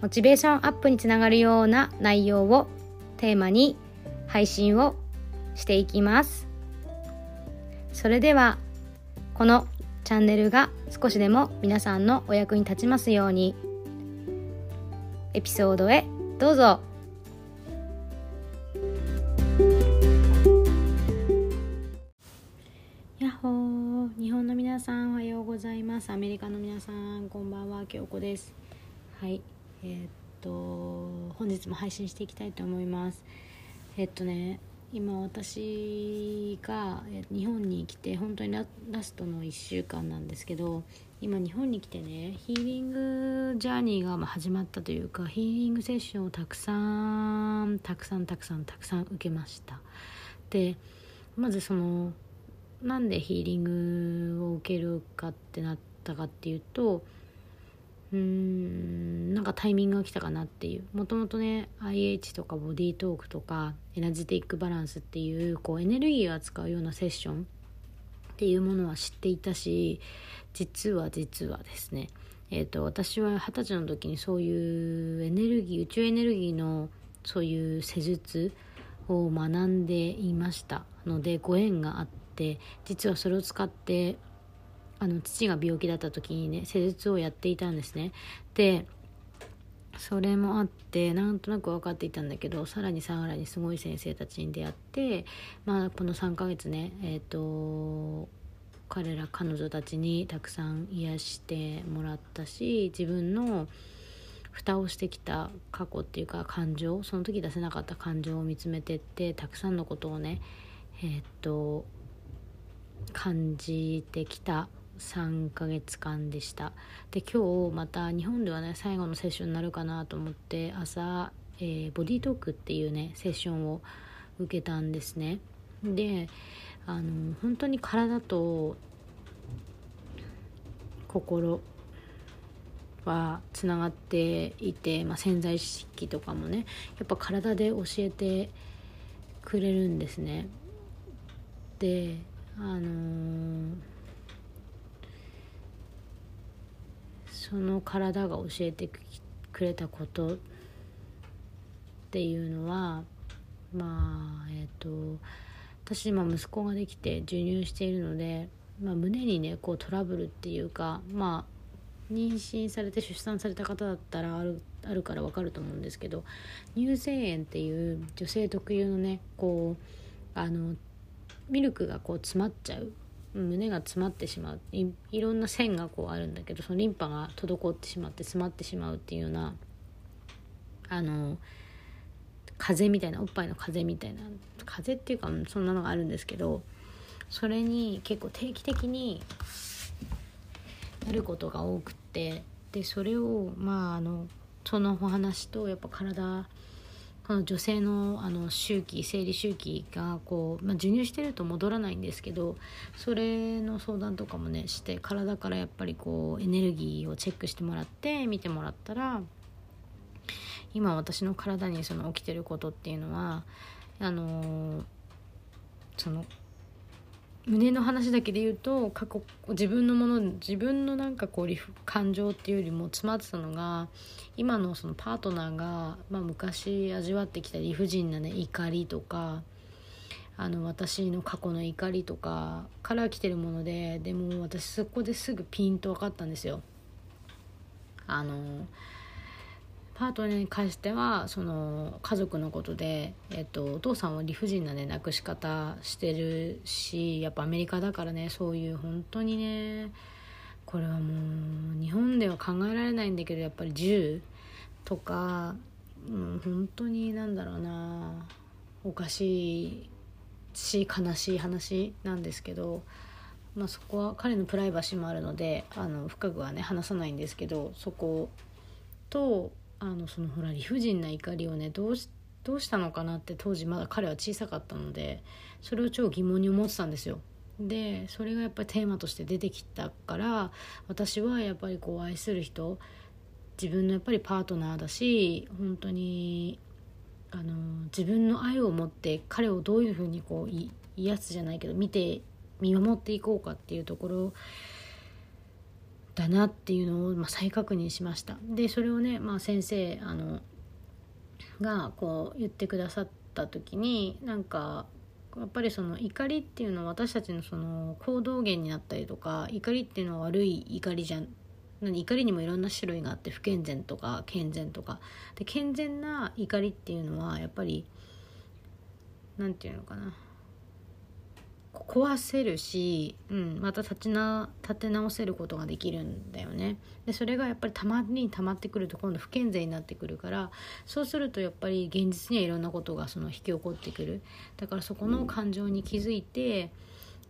モチベーションアップにつながるような内容をテーマに配信をしていきます。それではこのチャンネルが少しでも皆さんのお役に立ちますようにエピソードへどうぞ。やっほー。日本の皆さんおはようございます。アメリカの皆さんこんばんは。京子です。はい。え、っと本日も配信していきたいと思います。えっとね今私が日本に来て本当にラストの1週間なんですけど今日本に来てねヒーリングジャーニーが始まったというかヒーリングセッションをたくさんたくさんたくさんたくさん受けました。でまずそのなんでヒーリングを受けるかってなったかっていうとうんなんかタイミングが来たかなっていう。もともとね IH とかボディートークとかエナジティックバランスっていうこうエネルギーを扱うようなセッションっていうものは知っていたし実は実はですね。えーと、私は二十歳の時にそういうエネルギー宇宙エネルギーのそういう施術を学んでいましたのでご縁があって実はそれを使ってあの父が病気だった時にね施術をやっていたんですね。でそれもあってなんとなく分かっていたんだけどさらにさらにすごい先生たちに出会ってまあこの3ヶ月ねえっ、ー、と彼ら彼女たちにたくさん癒してもらったし自分の蓋をしてきた過去っていうか感情その時出せなかった感情を見つめてってたくさんのことをねえー、っと感じてきた3ヶ月間でした。で今日また日本ではね最後のセッションになるかなと思って朝、えー、ボディートークっていうねセッションを受けたんですね。であの本当に体と心はつながっていて、まあ、潜在意識とかもねやっぱ体で教えてくれるんですね。であのーその体が教えてくれたことっていうのはまあえっ、ー、と私今息子ができて授乳しているので、まあ、胸にねこうトラブルっていうかまあ妊娠されて出産された方だったらあるあるから分かると思うんですけど乳腺炎っていう女性特有のねこうあのミルクがこう詰まっちゃう胸が詰まってしまう。いろんな線がこうあるんだけどそのリンパが滞ってしまって詰まってしまうっていうようなあの風みたいなおっぱいの風邪みたいな風邪っていうかそんなのがあるんですけどそれに結構定期的にやることが多くってでそれをまああのそのお話とやっぱ体この女性のあの周期生理周期がこう、まあ、授乳してると戻らないんですけどそれの相談とかもねして体からやっぱりこうエネルギーをチェックしてもらって見てもらったら今私の体にその起きてることっていうのはあのその胸の話だけで言うと過去自分のもの自分のなんかこう感情っていうよりも詰まってたのが今のそのパートナーが、まあ、昔味わってきた理不尽なね怒りとかあの私の過去の怒りとかから来てるものででも私そこですぐピンと分かったんですよ。あのパートナーに関してはその家族のことで、えっと、お父さんは理不尽なね亡くし方してるしやっぱアメリカだからねそういう本当にねこれはもう日本では考えられないんだけどやっぱり銃とか、うん、本当になんだろうなおかしいし悲しい話なんですけど、まあ、そこは彼のプライバシーもあるのであの深くはね話さないんですけどそことあのそのほら理不尽な怒りをねどうしどうしたのかなって当時まだ彼は小さかったのでそれを超疑問に思ってたんですよ。でそれがやっぱりテーマとして出てきたから私はやっぱりこう愛する人自分のやっぱりパートナーだし本当にあの自分の愛を持って彼をどういうふうにこう癒すじゃないけど見て見守っていこうかっていうところだなっていうのを、ま、再確認しました。でそれをね、まあ、先生あのがこう言ってくださった時になんかやっぱりその怒りっていうのは私たちのその行動源になったりとか怒りっていうのは悪い怒りじゃん。怒りにもいろんな種類があって不健全とか健全とか。で健全な怒りっていうのはやっぱり何て言うのかな。壊せるし、うん、また立ちな立て直せることができるんだよね。でそれがやっぱりたまに溜まってくると今度不健全になってくるからそうするとやっぱり現実にはいろんなことがその引き起こってくる。だからそこの感情に気づいて、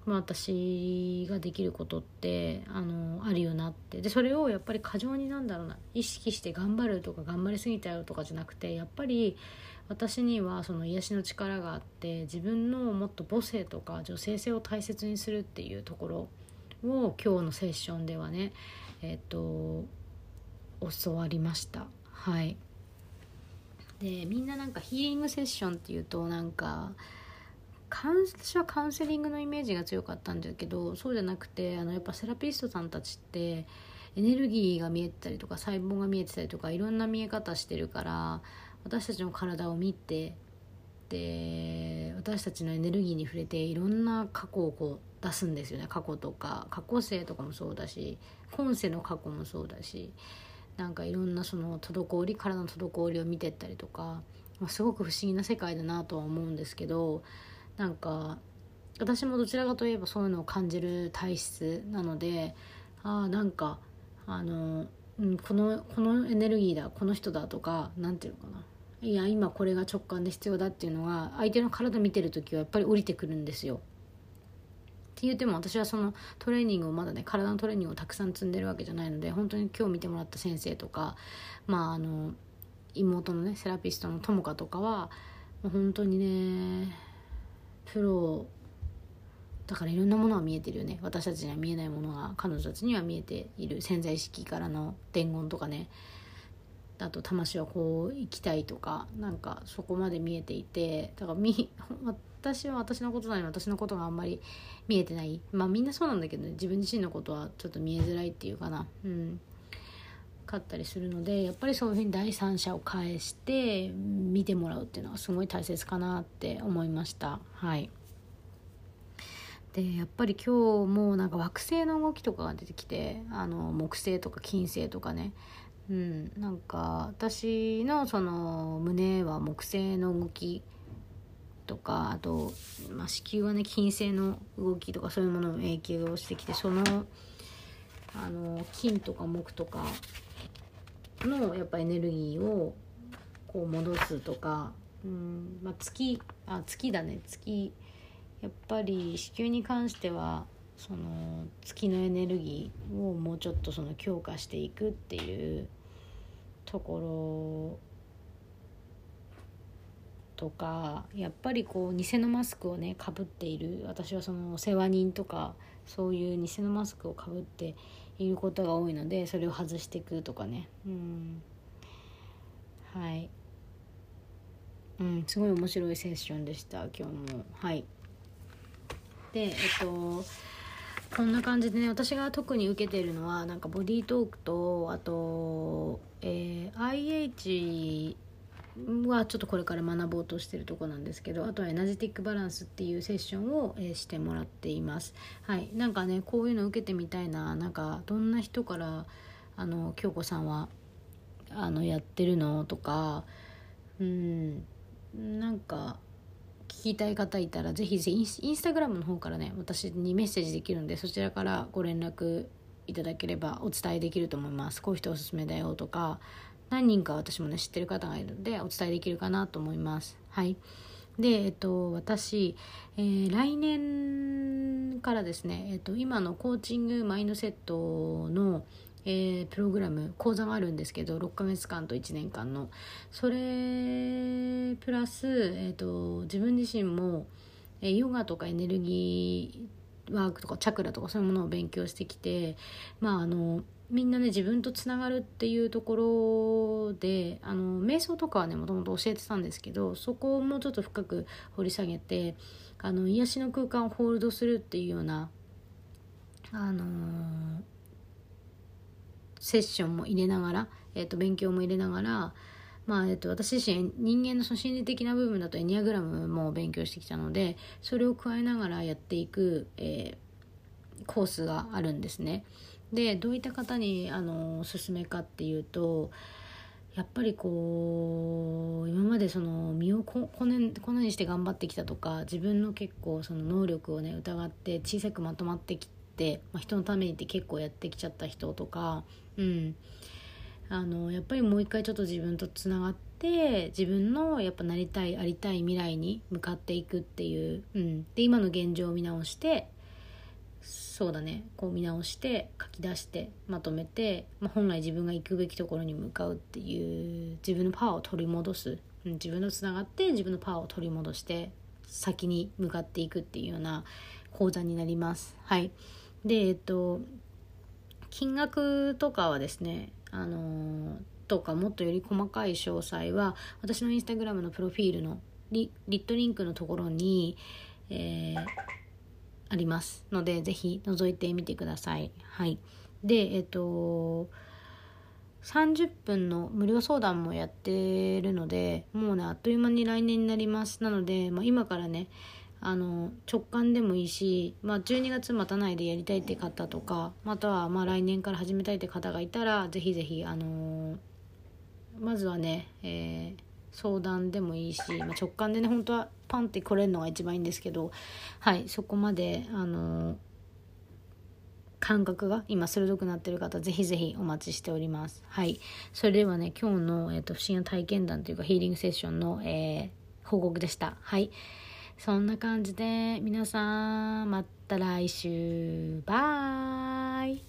まあ、私ができることってあのあるよなって。でそれをやっぱり過剰になんだろうな。意識して頑張るとか頑張りすぎちゃうとかじゃなくてやっぱり私にはその癒しの力があって自分のもっと母性とか女性性を大切にするっていうところを今日のセッションではねえっ、と教わりました。はい。でみんななんかヒーリングセッションっていうとなんか私はカウンセリングのイメージが強かったんだけどそうじゃなくてあのやっぱセラピストさんたちってエネルギーが見えてたりとか細胞が見えてたりとかいろんな見え方してるから私たちの体を見てで私たちのエネルギーに触れていろんな過去をこう出すんですよね。過去とか過去性とかもそうだし今世の過去もそうだしなんかいろんなその滞り体の滞りを見てったりとか、まあ、すごく不思議な世界だなとは思うんですけどなんか私もどちらかといえばそういうのを感じる体質なのでああなんかあの、うん、このこのエネルギーだこの人だとか何て言うのかないや今これが直感で必要だっていうのが相手の体見てる時はやっぱり降りてくるんですよ。って言っても私はそのトレーニングをまだね体のトレーニングをたくさん積んでるわけじゃないので本当に今日見てもらった先生とかまああの妹のねセラピストの友果とかは本当にねプロだからいろんなものは見えてるよね。私たちには見えないものが彼女たちには見えている潜在意識からの伝言とかね。あと魂はこう行きたいとかなんかそこまで見えていてだからみ私は私のことなのに私のことがあんまり見えてない。まあみんなそうなんだけど、ね、自分自身のことはちょっと見えづらいっていうかな。うん。かったりするのでやっぱりそういうふうに第三者を介して見てもらうっていうのはすごい大切かなって思いました。はい。でやっぱり今日もなんか惑星の動きとかが出てきてあの木星とか金星とかね。うん、なんか私のその胸は木星の動きとかあと、まあ、子宮はね金星の動きとかそういうものの影響をしてきてそのあの金とか木とかのやっぱエネルギーをこう戻すとか、うんまあ、月あ月だね。月やっぱり子宮に関してはその月のエネルギーをもうちょっとその強化していくっていうところとかやっぱりこう偽のマスクをねかぶっている私はそのお世話人とかそういう偽のマスクをかぶっていることが多いのでそれを外していくとかね。うん。はい。うんすごい面白いセッションでした今日も。はい。でえっとこんな感じでね私が特に受けてるのはなんかボディートークとあと、えー、IH はちょっとこれから学ぼうとしてるとこなんですけどあとはエナジティックバランスっていうセッションを、えー、してもらっています。はい。なんかねこういうの受けてみたいななんかどんな人からあの京子さんはあのやってるのとかうんなんか聞きたい方いたらぜひぜひインスタグラムの方からね私にメッセージできるんでそちらからご連絡いただければお伝えできると思います。こういう人おすすめだよとか何人か私もね知ってる方がいるのでお伝えできるかなと思います。はい。でえっと私、えー、来年からですね、えっと、今のコーチングマインドセットのえー、プログラム講座があるんですけど6ヶ月間と1年間の。それプラス、えーと、自分自身も、えー、ヨガとかエネルギーワークとかチャクラとかそういうものを勉強してきてまああのみんなね自分とつながるっていうところであの瞑想とかはねもともと教えてたんですけどそこをもうちょっと深く掘り下げてあの癒しの空間をホールドするっていうようなあのーセッションも入れながら、えー、と勉強も入れながら、まあえー、と私自身人間のその心理的な部分だとエニアグラムも勉強してきたのでそれを加えながらやっていく、えー、コースがあるんですね。でどういった方にあのおすすめかっていうとやっぱりこう今までその身をここねこのにして頑張ってきたとか自分の結構その能力をね疑って小さくまとまってきて、まあ、人のためにって結構やってきちゃった人とかうん。あのやっぱりもう一回ちょっと自分とつながって自分のやっぱなりたいありたい未来に向かっていくっていう、うん、で今の現状を見直してそうだね。こう見直して書き出してまとめて、まあ、本来自分が行くべきところに向かうっていう自分のパワーを取り戻す、うん、自分とつながって自分のパワーを取り戻して先に向かっていくっていうような講座になります。はい。でえっと金額とかはですねあのとかもっとより細かい詳細は私のインスタグラムのプロフィールのリリットリンクのところに、えー、ありますのでぜひ覗いてみてください。はい、でえっと30分の無料相談もやってるのでもうねあっという間に来年になりますなので、まあ、今からねあの直感でもいいし、まあ、12月待たないでやりたいって方とかまたはまあ来年から始めたいって方がいたらぜひぜひ、あのー、まずはね、えー、相談でもいいし、まあ、直感でね本当はパンって来れるのが一番いいんですけどはいそこまで、あのー、感覚が今鋭くなってる方ぜひぜひお待ちしております。はいそれではね今日の、えーと、不思議な体験談というかヒーリングセッションの、えー、報告でした。はい。そんな感じで皆さんまた来週バイ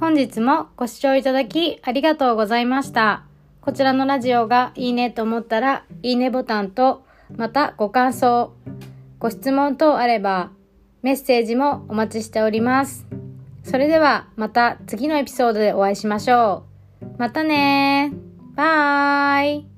本日もご視聴いただきありがとうございました。こちらのラジオがいいねと思ったら、いいねボタンと、またご感想、ご質問等あれば、メッセージもお待ちしております。それではまた次のエピソードでお会いしましょう。またねバイ。